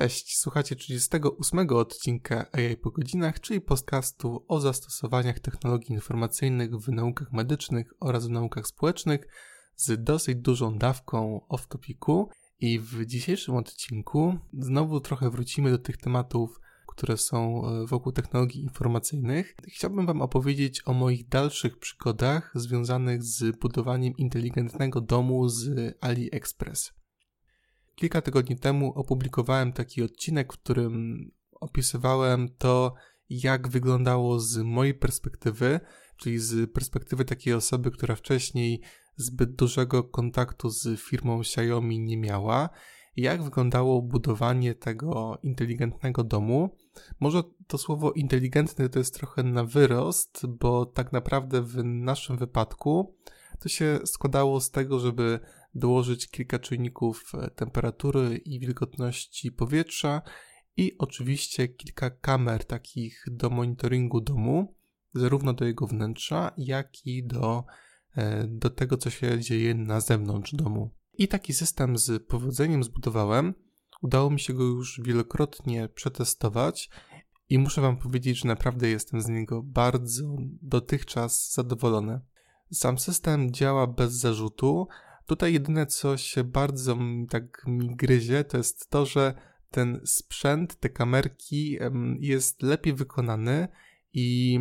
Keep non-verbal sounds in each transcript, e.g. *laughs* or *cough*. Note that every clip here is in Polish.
Cześć, słuchacie 38 odcinka AI po godzinach, czyli podcastu o zastosowaniach technologii informacyjnych w naukach medycznych oraz w naukach społecznych z dosyć dużą dawką off-topiku. I w dzisiejszym odcinku znowu trochę wrócimy do tych tematów, które są e, wokół technologii informacyjnych. Chciałbym Wam opowiedzieć o moich dalszych przygodach związanych z budowaniem inteligentnego domu z AliExpress. Kilka tygodni temu opublikowałem taki odcinek, w którym opisywałem to, jak wyglądało z mojej perspektywy, czyli z perspektywy takiej osoby, która wcześniej zbyt dużego kontaktu z firmą Xiaomi nie miała, jak wyglądało budowanie tego inteligentnego domu. Może to słowo inteligentny to jest trochę na wyrost, bo tak naprawdę w naszym wypadku to się składało z tego, żeby dołożyć kilka czujników e, temperatury i wilgotności powietrza i oczywiście kilka kamer takich do monitoringu domu, zarówno do jego wnętrza, jak i do, e, do tego, co się dzieje na zewnątrz domu. I taki system z powodzeniem zbudowałem. Udało mi się go już wielokrotnie przetestować i muszę Wam powiedzieć, że naprawdę jestem z niego bardzo dotychczas zadowolony. Sam system działa bez zarzutu, Tutaj jedyne, co się bardzo tak mi gryzie, to jest to, że ten sprzęt, te kamerki jest lepiej wykonany i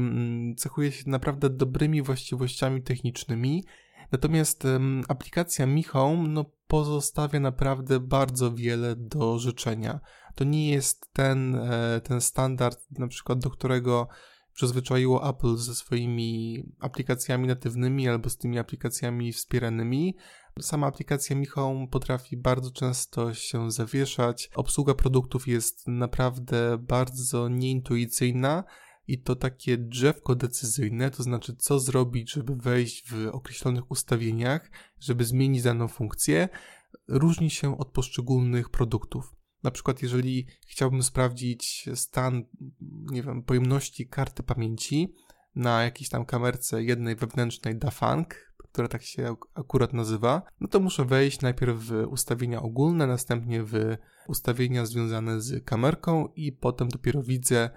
cechuje się naprawdę dobrymi właściwościami technicznymi. Natomiast aplikacja Mi Home no, pozostawia naprawdę bardzo wiele do życzenia. To nie jest ten, e, ten standard, na przykład do którego przyzwyczaiło Apple ze swoimi aplikacjami natywnymi albo z tymi aplikacjami wspieranymi. Sama aplikacja Mi Home potrafi bardzo często się zawieszać. Obsługa produktów jest naprawdę bardzo nieintuicyjna i to takie drzewko decyzyjne, to znaczy co zrobić, żeby wejść w określonych ustawieniach, żeby zmienić daną funkcję, różni się od poszczególnych produktów. Na przykład, jeżeli chciałbym sprawdzić stan, nie wiem, pojemności karty pamięci na jakiejś tam kamerce jednej wewnętrznej Dafang, która tak się akurat nazywa, no to muszę wejść najpierw w ustawienia ogólne, następnie w ustawienia związane z kamerką i potem dopiero widzę,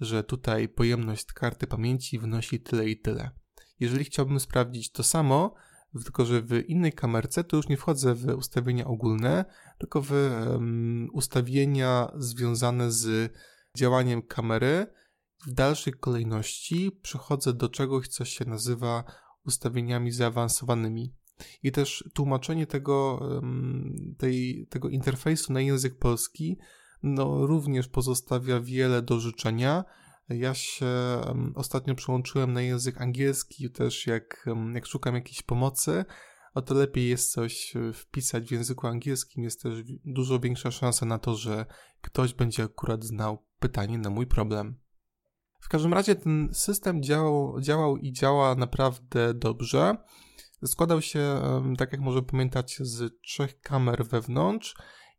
że tutaj pojemność karty pamięci wynosi tyle i tyle. Jeżeli chciałbym sprawdzić to samo, tylko że w innej kamerce, to już nie wchodzę w ustawienia ogólne, tylko w um, ustawienia związane z działaniem kamery. W dalszej kolejności przechodzę do czegoś, co się nazywa ustawieniami zaawansowanymi. I też tłumaczenie tego, tej, tego interfejsu na język polski no, również pozostawia wiele do życzenia. Ja się ostatnio przełączyłem na język angielski, też jak, jak szukam jakiejś pomocy, o to lepiej jest coś wpisać w języku angielskim. Jest też dużo większa szansa na to, że ktoś będzie akurat znał pytanie na mój problem. W każdym razie ten system działał, działał i działa naprawdę dobrze. Składał się, tak jak może pamiętać, z trzech kamer wewnątrz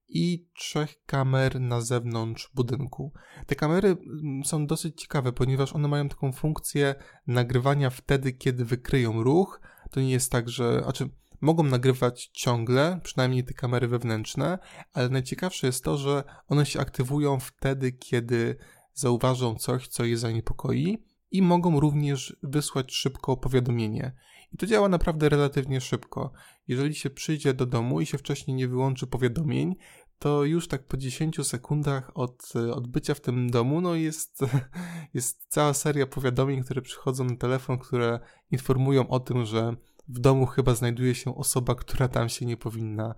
i trzech kamer na zewnątrz budynku. Te kamery mm, są dosyć ciekawe, ponieważ one mają taką funkcję nagrywania wtedy, kiedy wykryją ruch. To nie jest tak, że. Znaczy, mogą nagrywać ciągle, przynajmniej te kamery wewnętrzne, ale najciekawsze jest to, że one się aktywują wtedy, kiedy zauważą coś, co je zaniepokoi i mogą również wysłać szybko powiadomienie. I to działa naprawdę relatywnie szybko. Jeżeli się przyjdzie do domu i się wcześniej nie wyłączy powiadomień, to już tak po 10 sekundach od, od bycia w tym domu, no jest, *laughs* jest cała seria powiadomień, które przychodzą na telefon, które informują o tym, że w domu chyba znajduje się osoba, która tam się nie powinna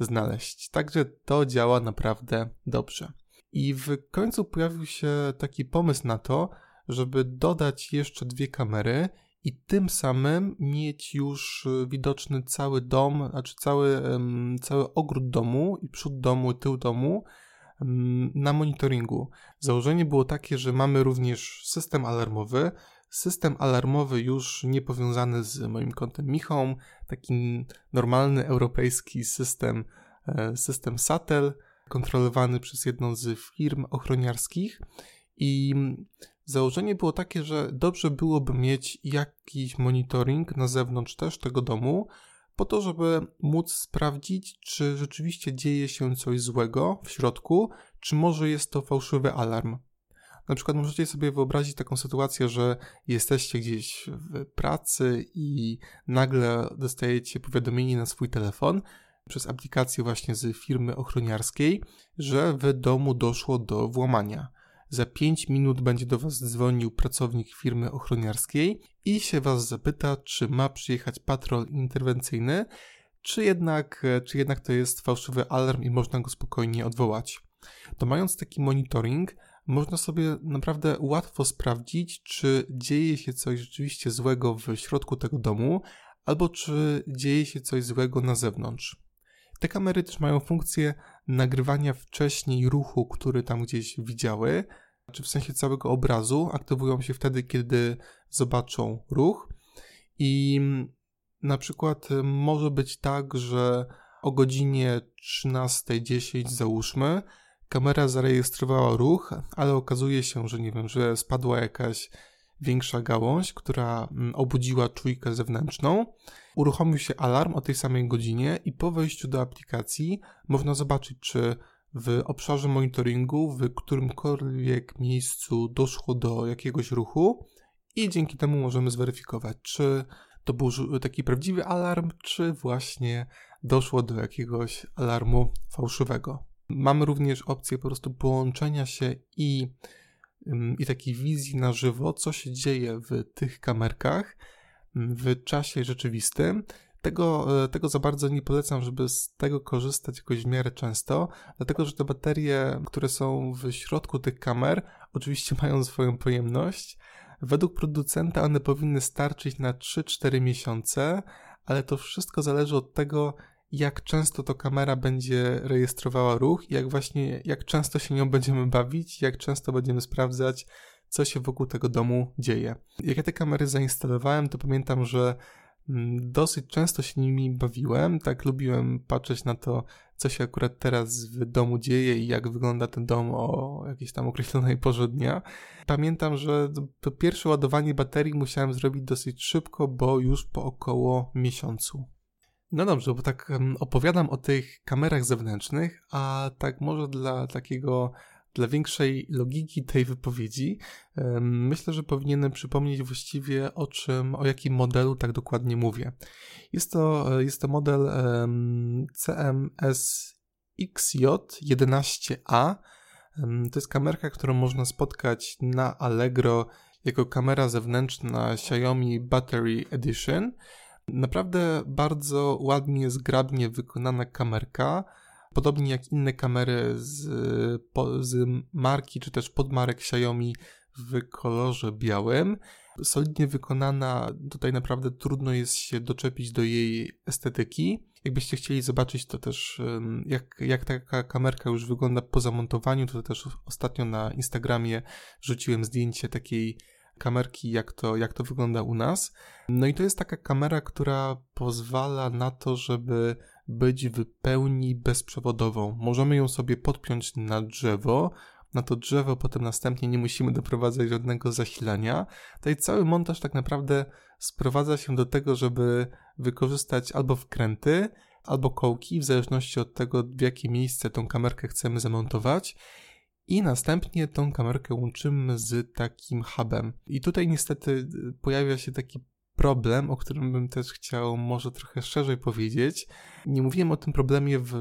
znaleźć. Także to działa naprawdę dobrze. I w końcu pojawił się taki pomysł na to, żeby dodać jeszcze dwie kamery i tym samym mieć już widoczny cały dom, znaczy cały, cały ogród domu i przód domu, tył domu na monitoringu. Założenie było takie, że mamy również system alarmowy, system alarmowy już nie powiązany z moim kontem Michą, taki normalny europejski system, e, system Satel, kontrolowany przez jedną z firm ochroniarskich i założenie było takie, że dobrze byłoby mieć jakiś monitoring na zewnątrz też tego domu, po to, żeby móc sprawdzić, czy rzeczywiście dzieje się coś złego w środku, czy może jest to fałszywy alarm. Na przykład możecie sobie wyobrazić taką sytuację, że jesteście gdzieś w pracy i nagle dostajecie powiadomienie na swój telefon przez aplikację właśnie z firmy ochroniarskiej, że w domu doszło do włamania. Za 5 minut będzie do Was dzwonił pracownik firmy ochroniarskiej i się Was zapyta, czy ma przyjechać patrol interwencyjny, czy jednak, czy jednak to jest fałszywy alarm i można go spokojnie odwołać. To mając taki monitoring, można sobie naprawdę łatwo sprawdzić, czy dzieje się coś rzeczywiście złego w środku tego domu, albo czy dzieje się coś złego na zewnątrz. Te kamery też mają funkcję nagrywania wcześniej ruchu, który tam gdzieś widziały, czy w sensie całego obrazu. Aktywują się wtedy, kiedy zobaczą ruch. I na przykład może być tak, że o godzinie 13.10 załóżmy, kamera zarejestrowała ruch, ale okazuje się, że nie wiem, że spadła jakaś większa gałąź, która mm, obudziła czujkę zewnętrzną. Uruchomił się alarm o tej samej godzinie i po wejściu do aplikacji można zobaczyć, czy w obszarze monitoringu w którymkolwiek miejscu doszło do jakiegoś ruchu i dzięki temu możemy zweryfikować, czy to był taki prawdziwy alarm, czy właśnie doszło do jakiegoś alarmu fałszywego. Mamy również opcję po prostu połączenia się i, i takiej wizji na żywo, co się dzieje w tych kamerkach w czasie rzeczywistym. Tego, e, tego za bardzo nie polecam, żeby z tego korzystać jakoś w miarę często, dlatego że te baterie, które są w środku tych kamer, oczywiście *laughs* mają swoją pojemność. Według producenta one powinny starczyć na 3-4 miesiące, ale to wszystko zależy od tego, jak często to kamera będzie rejestrowała ruch jak właśnie, jak często się nią będziemy bawić, jak często będziemy sprawdzać, co się wokół tego domu dzieje. Jak ja te kamery zainstalowałem, to pamiętam, że mm, dosyć często się nimi bawiłem, tak lubiłem patrzeć na to, co się akurat teraz w domu dzieje i jak wygląda ten dom o jakiejś tam określonej porze dnia. Pamiętam, że pierwsze ładowanie baterii musiałem zrobić dosyć szybko, bo już po około miesiącu. No dobrze, bo tak opowiadam o tych kamerach zewnętrznych, a tak może dla takiego, dla większej logiki tej wypowiedzi, myślę, że powinienem przypomnieć właściwie o czym, o jakim modelu tak dokładnie mówię. Jest to, jest to model CMS XJ11A. To jest kamerka, którą można spotkać na Allegro jako kamera zewnętrzna Xiaomi Battery Edition. Naprawdę bardzo ładnie, zgrabnie wykonana kamerka. Podobnie jak inne kamery z, z marki czy też podmarek Xiaomi w kolorze białym. Solidnie wykonana, tutaj naprawdę trudno jest się doczepić do jej estetyki. Jakbyście chcieli zobaczyć to też, jak, jak taka kamerka już wygląda po zamontowaniu, to też ostatnio na Instagramie rzuciłem zdjęcie takiej kamerki, jak to, jak to wygląda u nas. No i to jest taka kamera, która pozwala na to, żeby być w pełni bezprzewodową. Możemy ją sobie podpiąć na drzewo, na to drzewo potem następnie nie musimy doprowadzać żadnego zasilania. Tutaj cały montaż tak naprawdę sprowadza się do tego, żeby wykorzystać albo wkręty, albo kołki, w zależności od tego, w jakie miejsce tą kamerkę chcemy zamontować i następnie tą kamerkę łączymy z takim hubem. I tutaj niestety y, pojawia się taki problem, o którym bym też chciał może trochę szerzej powiedzieć. Nie mówiłem o tym problemie w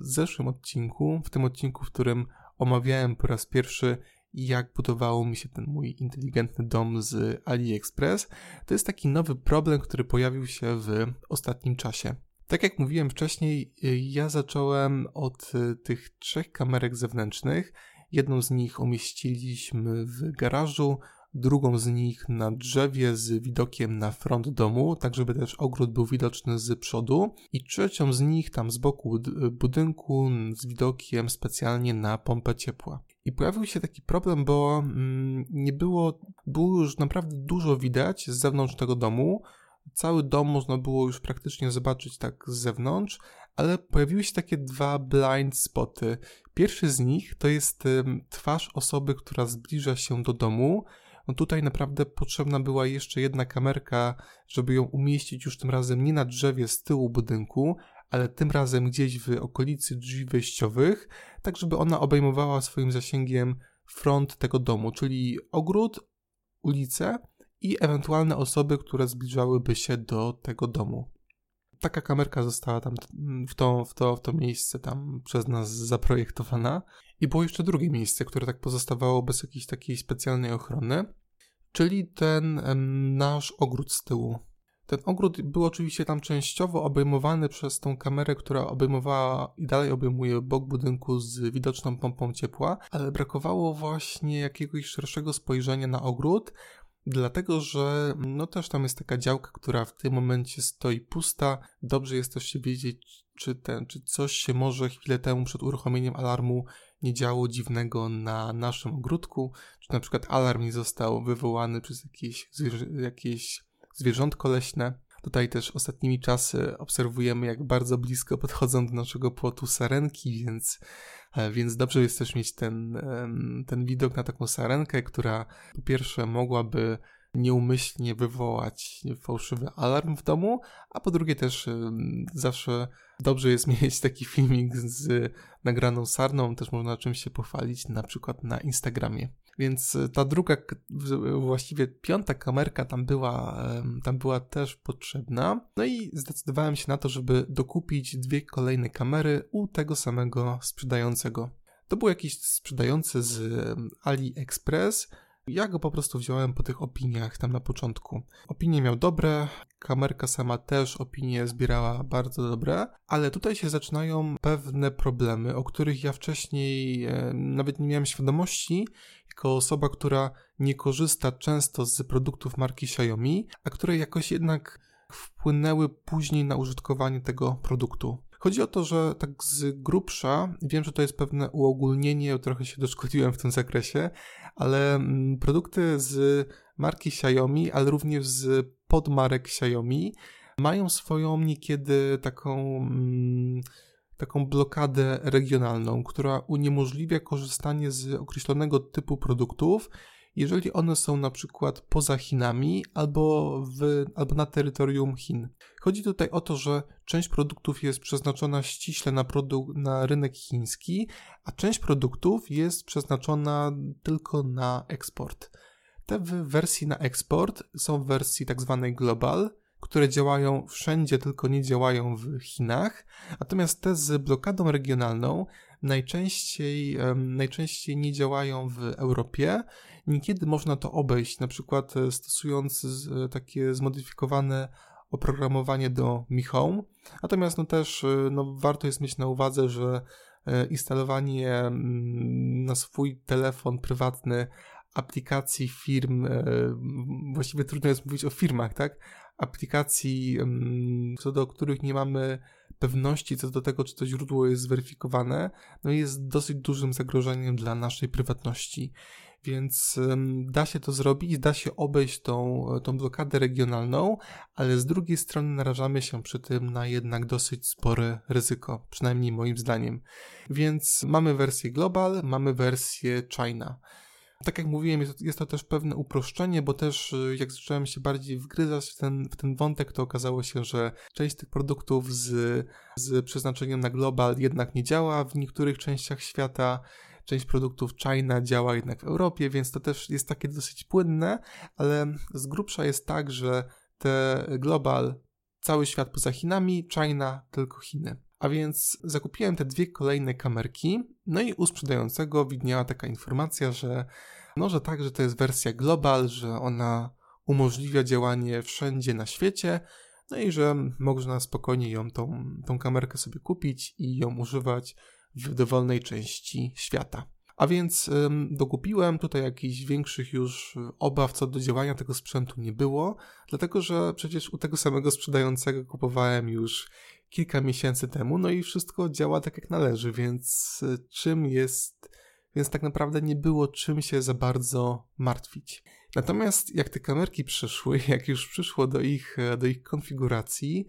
zeszłym odcinku, w tym odcinku, w którym omawiałem po raz pierwszy, jak budowało mi się ten mój inteligentny dom z AliExpress. To jest taki nowy problem, który pojawił się w ostatnim czasie. Tak jak mówiłem wcześniej, y, ja zacząłem od y, tych trzech kamerek zewnętrznych Jedną z nich umieściliśmy w garażu, drugą z nich na drzewie z widokiem na front domu, tak żeby też ogród był widoczny z przodu, i trzecią z nich tam z boku budynku z widokiem specjalnie na pompę ciepła. I pojawił się taki problem, bo mm, nie było, było już naprawdę dużo widać z zewnątrz tego domu. Cały dom można było już praktycznie zobaczyć tak z zewnątrz, ale pojawiły się takie dwa blind spoty. Pierwszy z nich to jest twarz osoby, która zbliża się do domu. No tutaj naprawdę potrzebna była jeszcze jedna kamerka, żeby ją umieścić już tym razem nie na drzewie z tyłu budynku, ale tym razem gdzieś w okolicy drzwi wejściowych, tak żeby ona obejmowała swoim zasięgiem front tego domu, czyli ogród, ulicę i ewentualne osoby, które zbliżałyby się do tego domu. Taka kamerka została tam w to, w to, w to miejsce tam przez nas zaprojektowana. I było jeszcze drugie miejsce, które tak pozostawało bez jakiejś takiej specjalnej ochrony, czyli ten nasz ogród z tyłu. Ten ogród był oczywiście tam częściowo obejmowany przez tą kamerę, która obejmowała i dalej obejmuje bok budynku z widoczną pompą ciepła, ale brakowało właśnie jakiegoś szerszego spojrzenia na ogród, dlatego że no też tam jest taka działka, która w tym momencie stoi pusta. Dobrze jest też się wiedzieć, czy, ten, czy coś się może chwilę temu przed uruchomieniem alarmu nie działo dziwnego na naszym ogródku, czy na przykład alarm nie został wywołany przez jakieś, jakieś zwierzątko leśne. Tutaj też ostatnimi czasy obserwujemy, jak bardzo blisko podchodzą do naszego płotu sarenki, więc, e, więc dobrze jest też mieć ten, ten widok na taką sarenkę, która po pierwsze mogłaby nieumyślnie wywołać fałszywy alarm w domu, a po drugie też zawsze dobrze jest *laughs* mieć taki filmik z nagraną sarną, też można czymś się pochwalić, na przykład na Instagramie. Więc e, ta druga, właściwie piąta kamerka tam była, tam była też potrzebna. No i zdecydowałem się na to, żeby dokupić dwie kolejne kamery u tego samego sprzedającego. To był jakiś sprzedający z AliExpress, ja go po prostu wziąłem po tych opiniach tam na początku. Opinie miał dobre, kamerka sama też opinie zbierała bardzo dobre, ale tutaj się zaczynają pewne problemy, o których ja wcześniej e, nawet nie miałem świadomości, jako osoba, która nie korzysta często z produktów marki Xiaomi, a które jakoś jednak wpłynęły później na użytkowanie tego produktu. Chodzi o to, że tak z grubsza, wiem, że to jest pewne uogólnienie, trochę się doszkoliłem w tym zakresie, ale mm, produkty z marki Xiaomi, ale również z podmarek Xiaomi mają swoją niekiedy taką mm, taką blokadę regionalną, która uniemożliwia korzystanie z określonego typu produktów jeżeli one są na przykład poza Chinami albo, w, albo na terytorium Chin. Chodzi tutaj o to, że część produktów jest przeznaczona ściśle na, produk- na rynek chiński, a część produktów jest przeznaczona tylko na eksport. Te w wersji na eksport są w wersji tak zwanej global, które działają wszędzie, tylko nie działają w Chinach, natomiast te z blokadą regionalną najczęściej, najczęściej nie działają w Europie. Niekiedy można to obejść, na przykład e, stosując takie zmodyfikowane oprogramowanie do Mi Home. Natomiast no też e, no, warto jest mieć na uwadze, że e, instalowanie na swój telefon prywatny aplikacji firm, właściwie trudno jest mówić o firmach, tak? Aplikacji, co do których nie mamy pewności co do tego, czy to źródło jest zweryfikowane, no jest dosyć dużym zagrożeniem dla naszej prywatności. Więc da się to zrobić, da się obejść tą, tą blokadę regionalną, ale z drugiej strony narażamy się przy tym na jednak dosyć spore ryzyko, przynajmniej moim zdaniem. Więc mamy wersję global, mamy wersję China. Tak jak mówiłem, jest, jest to też pewne uproszczenie, bo też y, jak zacząłem się bardziej wgryzać w ten, w ten wątek, to okazało się, że część tych produktów z, z przeznaczeniem na global jednak nie działa w niektórych częściach świata. Część produktów China działa jednak w Europie, więc to też jest takie dosyć płynne, ale z grubsza jest tak, że te global, cały świat poza Chinami, China tylko Chiny. A więc zakupiłem te dwie kolejne kamerki, no i u sprzedającego widniała taka informacja, że no, że tak, że to jest wersja global, że ona umożliwia działanie wszędzie na świecie, no i że można spokojnie ją, tą, tą kamerkę sobie kupić i ją używać w dowolnej części świata. A więc dokupiłem, tutaj jakichś większych już obaw co do działania tego sprzętu nie było, dlatego że przecież u tego samego sprzedającego kupowałem już kilka miesięcy temu, no i wszystko działa tak jak należy, więc y, czym jest, więc tak naprawdę nie było czym się za bardzo martwić. Natomiast jak te kamerki przyszły, *laughs* jak już przyszło do ich, do ich konfiguracji,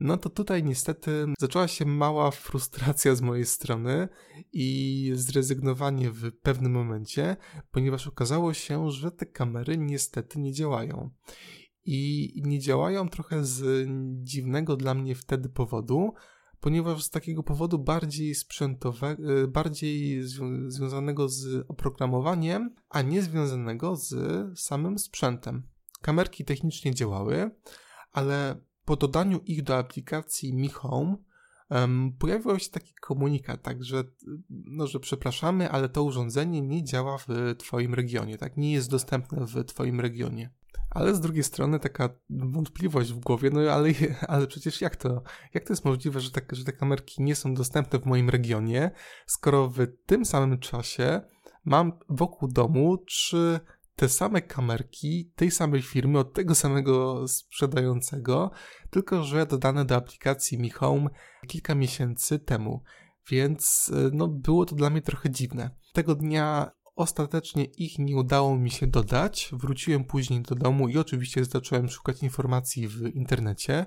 no to tutaj niestety zaczęła się mała frustracja z mojej strony i zrezygnowanie w pewnym momencie, ponieważ okazało się, że te kamery niestety nie działają i nie działają trochę z dziwnego dla mnie wtedy powodu, ponieważ z takiego powodu bardziej sprzętowego, bardziej zwią związanego z oprogramowaniem, a nie związanego z samym sprzętem. Kamerki technicznie działały, ale po dodaniu ich do aplikacji Mi Home um, pojawił się taki komunikat, tak, że, no, że przepraszamy, ale to urządzenie nie działa w Twoim regionie, tak, nie jest dostępne w Twoim regionie. Ale z drugiej strony taka wątpliwość w głowie, no ale, ale przecież jak to, jak to jest możliwe, że, tak, że te kamerki nie są dostępne w moim regionie, skoro w tym samym czasie mam wokół domu trzy te same kamerki tej samej firmy, od tego samego sprzedającego, tylko że dodane do aplikacji Mi Home kilka miesięcy temu. Więc e, no, było to dla mnie trochę dziwne. Tego dnia ostatecznie ich nie udało mi się dodać. Wróciłem później do domu i oczywiście zacząłem szukać informacji w internecie.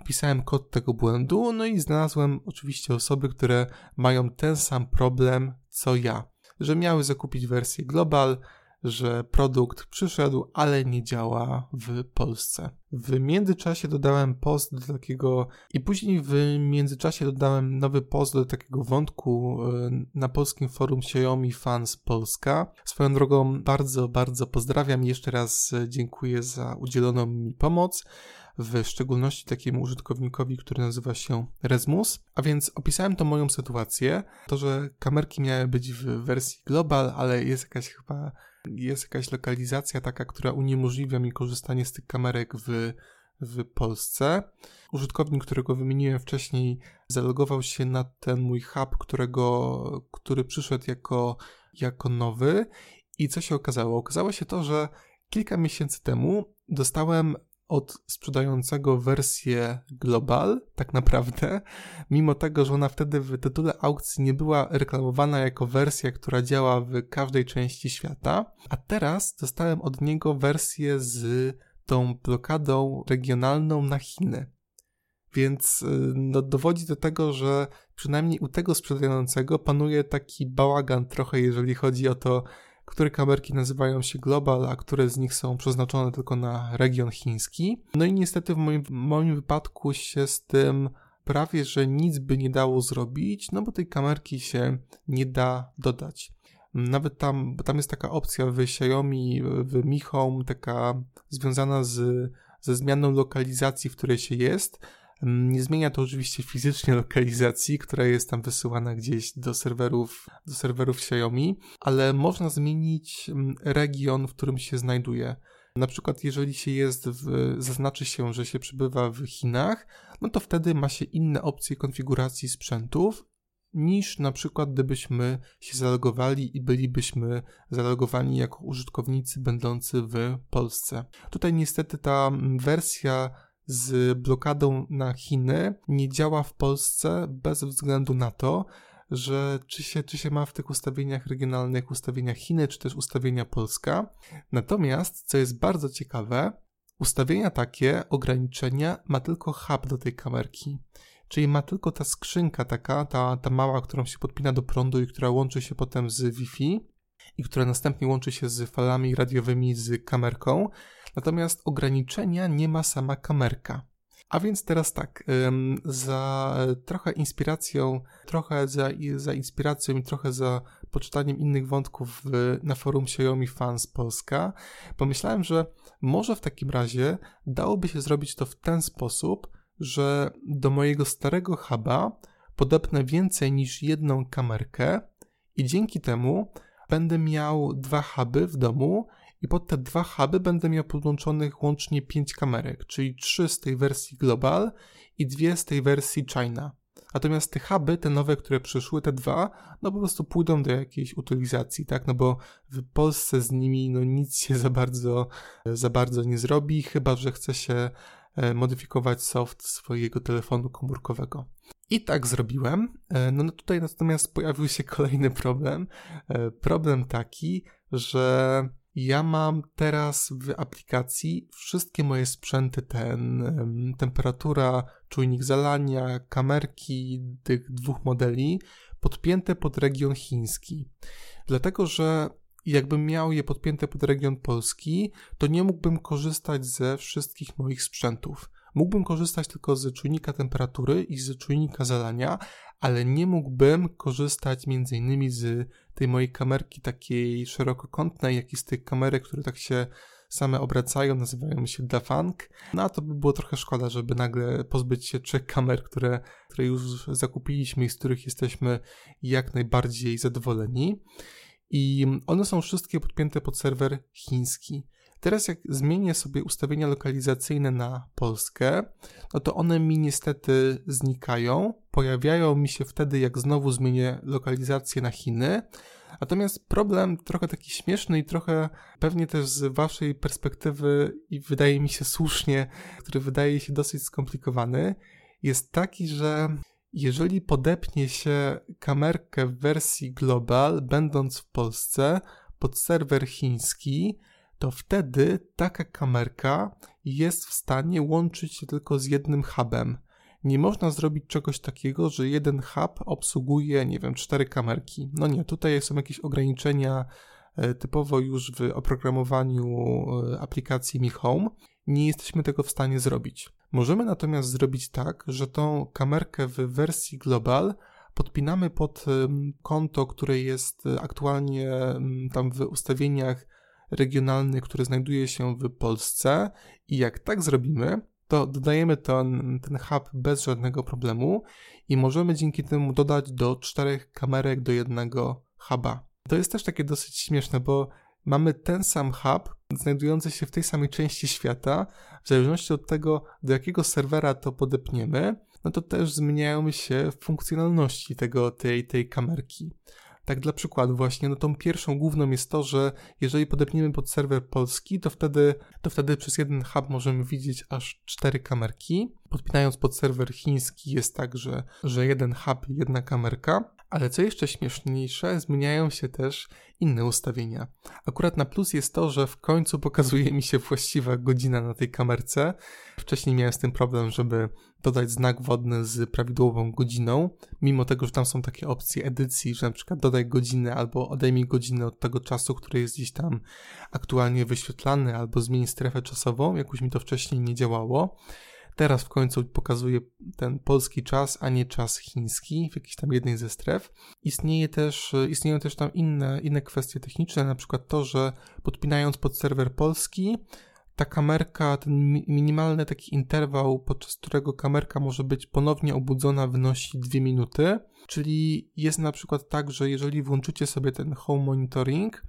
Wpisałem kod tego błędu, no i znalazłem oczywiście osoby, które mają ten sam problem co ja, że miały zakupić wersję Global, że produkt przyszedł, ale nie działa w Polsce. W międzyczasie dodałem post do takiego i później w międzyczasie dodałem nowy post do takiego wątku e, na polskim forum Xiaomi Fans Polska. Swoją drogą bardzo, bardzo pozdrawiam i jeszcze raz dziękuję za udzieloną mi pomoc w szczególności takiemu użytkownikowi, który nazywa się Resmus. A więc opisałem tą moją sytuację, to, że kamerki miały być w wersji global, ale jest jakaś chyba jest jakaś lokalizacja taka, która uniemożliwia mi korzystanie z tych kamerek w, w Polsce. Użytkownik, którego wymieniłem wcześniej, zalogował się na ten mój hub, którego, który przyszedł jako, jako nowy. I co się okazało? Okazało się to, że kilka miesięcy temu dostałem od sprzedającego wersję Global, tak naprawdę, mimo tego, że ona wtedy w tytule aukcji nie była reklamowana jako wersja, która działa w każdej części świata, a teraz dostałem od niego wersję z tą blokadą regionalną na Chiny. Więc y, no, dowodzi do tego, że przynajmniej u tego sprzedającego panuje taki bałagan trochę, jeżeli chodzi o to, które kamerki nazywają się Global, a które z nich są przeznaczone tylko na region chiński. No i niestety w moim, moim wypadku się z tym prawie, że nic by nie dało zrobić, no bo tej kamerki się nie da dodać. Nawet tam, bo tam jest taka opcja w Xiaomi, w Mi Home, taka związana z, ze zmianą lokalizacji, w której się jest, nie zmienia to oczywiście fizycznie lokalizacji, która jest tam wysyłana gdzieś do serwerów, do serwerów Xiaomi, ale można zmienić region, w którym się znajduje. Na przykład, jeżeli się jest w, zaznaczy się, że się przebywa w Chinach, no to wtedy ma się inne opcje konfiguracji sprzętów niż na przykład gdybyśmy się zalogowali i bylibyśmy zalogowani jako użytkownicy będący w Polsce. Tutaj niestety ta wersja z blokadą na Chiny nie działa w Polsce bez względu na to, że czy się, czy się ma w tych ustawieniach regionalnych ustawienia Chiny, czy też ustawienia Polska. Natomiast, co jest bardzo ciekawe, ustawienia takie, ograniczenia ma tylko hub do tej kamerki. Czyli ma tylko ta skrzynka taka, ta, ta mała, którą się podpina do prądu i która łączy się potem z Wi-Fi i która następnie łączy się z falami radiowymi z kamerką. Natomiast ograniczenia nie ma sama kamerka. A więc teraz tak, za trochę inspiracją, trochę za, za inspiracją i trochę za poczytaniem innych wątków na forum Xiaomi Fans Polska, pomyślałem, że może w takim razie dałoby się zrobić to w ten sposób, że do mojego starego huba podepnę więcej niż jedną kamerkę i dzięki temu będę miał dwa huby w domu i pod te dwa huby będę miał podłączonych łącznie pięć kamerek, czyli trzy z tej wersji Global i dwie z tej wersji China. Natomiast te huby, te nowe, które przyszły, te dwa, no po prostu pójdą do jakiejś utylizacji, tak? No bo w Polsce z nimi no nic się za bardzo, za bardzo nie zrobi, chyba że chce się e, modyfikować soft swojego telefonu komórkowego. I tak zrobiłem. E, no, no tutaj natomiast pojawił się *laughs* kolejny problem. E, problem taki, że ja mam teraz w aplikacji wszystkie moje sprzęty, ten temperatura, czujnik zalania, kamerki tych dwóch modeli podpięte pod region chiński. Dlatego, że jakbym miał je podpięte pod region polski, to nie mógłbym korzystać ze wszystkich moich sprzętów. Mógłbym korzystać tylko z czujnika temperatury i z czujnika zalania, ale nie mógłbym korzystać innymi z tej mojej kamerki takiej szerokokątnej, jak i z tych kamerek, które tak się same obracają, nazywają się Dafang. No a to by było trochę szkoda, żeby nagle pozbyć się trzech kamer, które, które już zakupiliśmy i z których jesteśmy jak najbardziej zadowoleni. I one są wszystkie podpięte pod serwer chiński. Teraz jak zmienię sobie ustawienia lokalizacyjne na Polskę, no to one mi niestety znikają. Pojawiają mi się wtedy, jak znowu zmienię lokalizację na Chiny. Natomiast problem trochę taki śmieszny i trochę pewnie też z waszej perspektywy i wydaje mi się słusznie, który wydaje się dosyć skomplikowany, jest taki, że jeżeli podepnie się kamerkę w wersji global, będąc w Polsce, pod serwer chiński, to wtedy taka kamerka jest w stanie łączyć się tylko z jednym hubem. Nie można zrobić czegoś takiego, że jeden hub obsługuje, nie wiem, cztery kamerki. No nie, tutaj są jakieś ograniczenia e, typowo już w oprogramowaniu e, aplikacji Mi Home. Nie jesteśmy tego w stanie zrobić. Możemy natomiast zrobić tak, że tą kamerkę w wersji global podpinamy pod konto, które jest aktualnie tam w ustawieniach regionalnych, które znajduje się w Polsce i jak tak zrobimy, to dodajemy ten, ten hub bez żadnego problemu i możemy dzięki temu dodać do czterech kamerek do jednego huba. To jest też takie dosyć śmieszne, bo mamy ten sam hub znajdujący się w tej samej części świata, w zależności od tego, do jakiego serwera to podepniemy, no to też zmieniają się funkcjonalności tego, tej, tej kamerki. Tak dla przykładu właśnie, no tą pierwszą główną jest to, że jeżeli podepniemy pod serwer polski, to wtedy, to wtedy przez jeden hub możemy widzieć aż cztery kamerki. Podpinając pod serwer chiński jest tak, że, że jeden hub, jedna kamerka. Ale co jeszcze śmieszniejsze, zmieniają się też inne ustawienia. Akurat na plus jest to, że w końcu pokazuje mi się właściwa godzina na tej kamerce. Wcześniej miałem z tym problem, żeby dodać znak wodny z prawidłową godziną, mimo tego, że tam są takie opcje edycji, że na przykład dodaj godzinę albo odejmij godzinę od tego czasu, który jest gdzieś tam aktualnie wyświetlany, albo zmień strefę czasową, jakoś mi to wcześniej nie działało. Teraz w końcu pokazuje ten polski czas, a nie czas chiński w jakiejś tam jednej ze stref. Istnieje też, istnieją też tam inne, inne kwestie techniczne, na przykład to, że podpinając pod serwer polski, ta kamerka, ten minimalny taki interwał, podczas którego kamerka może być ponownie obudzona, wynosi 2 minuty. Czyli jest na przykład tak, że jeżeli włączycie sobie ten home monitoring,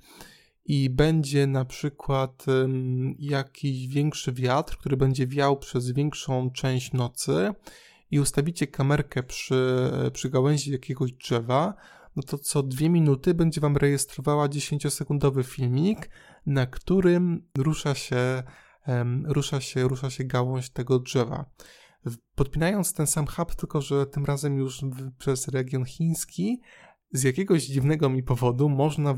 i będzie na przykład um, jakiś większy wiatr, który będzie wiał przez większą część nocy i ustawicie kamerkę przy, przy gałęzi jakiegoś drzewa, no to co dwie minuty będzie Wam rejestrowała 10-sekundowy filmik, na którym rusza się, um, rusza się, rusza się gałąź tego drzewa. Podpinając ten sam hub, tylko że tym razem już przez region chiński, z jakiegoś dziwnego mi powodu można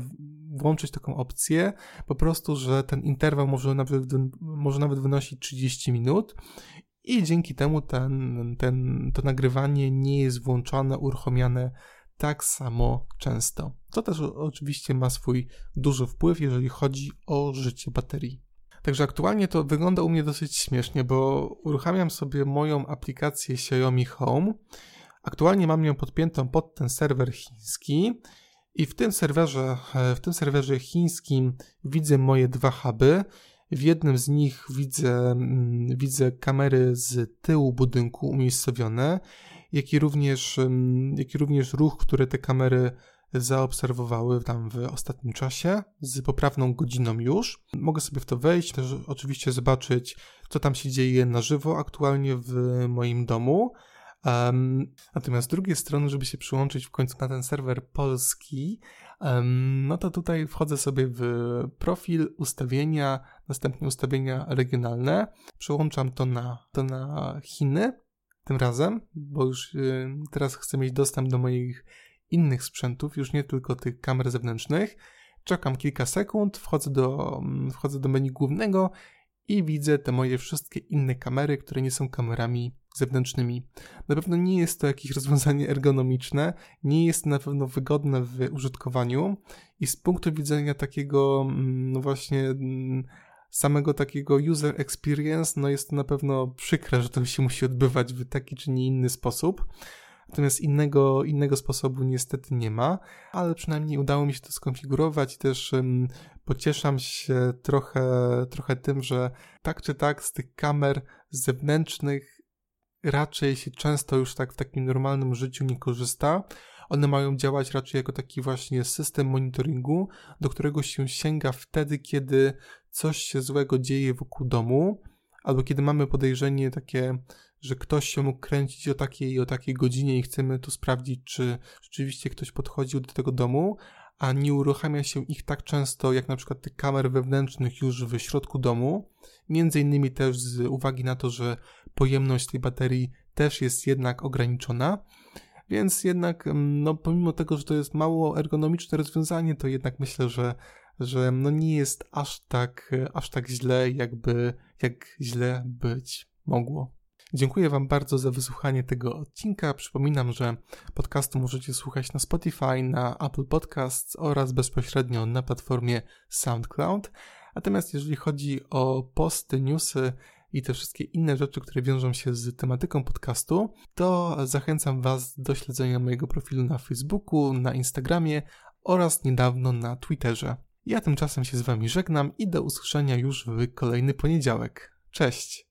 włączyć taką opcję, po prostu, że ten interwał może nawet, może nawet wynosić 30 minut i dzięki temu ten, ten, to nagrywanie nie jest włączane, uruchomiane tak samo często. To też oczywiście ma swój duży wpływ, jeżeli chodzi o życie baterii. Także aktualnie to wygląda u mnie dosyć śmiesznie, bo uruchamiam sobie moją aplikację Xiaomi Home. Aktualnie mam ją podpiętą pod ten serwer chiński i w tym serwerze, e, w tym serwerze chińskim widzę moje dwa huby. W jednym z nich widzę, mm, widzę kamery z tyłu budynku umiejscowione, jak i, również, jak i również ruch, który te kamery zaobserwowały tam w ostatnim czasie, z poprawną godziną już. Mogę sobie w to wejść, też oczywiście zobaczyć, co tam się dzieje na żywo aktualnie w moim domu. Um, natomiast z drugiej strony, żeby się przyłączyć w końcu na ten serwer polski, um, no to tutaj wchodzę sobie w profil, ustawienia, następnie ustawienia regionalne, przełączam to na, to na Chiny tym razem, bo już y, teraz chcę mieć dostęp do moich innych sprzętów, już nie tylko tych kamer zewnętrznych. Czekam kilka sekund, wchodzę do, wchodzę do menu głównego i widzę te moje wszystkie inne kamery, które nie są kamerami zewnętrznymi. Na pewno nie jest to jakieś *laughs* rozwiązanie ergonomiczne, nie jest na pewno wygodne w użytkowaniu i z punktu widzenia takiego, mm, no właśnie, mm, samego takiego user experience, no jest to na pewno przykre, że to się musi odbywać w taki czy nie inny sposób. Natomiast innego, innego sposobu niestety nie ma, ale przynajmniej udało mi się to skonfigurować i też um, pocieszam się trochę, trochę tym, że tak czy tak z tych kamer zewnętrznych raczej się często już tak w takim normalnym życiu nie korzysta. One mają działać raczej jako taki właśnie system monitoringu, do którego się sięga wtedy, kiedy coś się złego dzieje wokół domu, albo kiedy mamy podejrzenie takie, że ktoś się mógł kręcić o takiej i o takiej godzinie i chcemy tu sprawdzić, czy rzeczywiście ktoś podchodził do tego domu, a nie uruchamia się ich tak często, jak na przykład tych kamer wewnętrznych już w środku domu. Między innymi też z uwagi na to, że pojemność tej baterii też jest jednak ograniczona. Więc jednak, mm, no pomimo tego, że to jest mało ergonomiczne rozwiązanie, to jednak myślę, że, że no nie jest aż tak, aż tak źle, jakby, jak źle być mogło. Dziękuję Wam bardzo za wysłuchanie tego odcinka. Przypominam, że podcastu możecie słuchać na Spotify, na Apple Podcasts oraz bezpośrednio na platformie SoundCloud. Natomiast jeżeli chodzi o posty, newsy i te wszystkie inne rzeczy, które wiążą się z tematyką podcastu, to zachęcam Was do śledzenia mojego profilu na Facebooku, na Instagramie oraz niedawno na Twitterze. Ja tymczasem się z Wami żegnam i do usłyszenia już w kolejny poniedziałek. Cześć!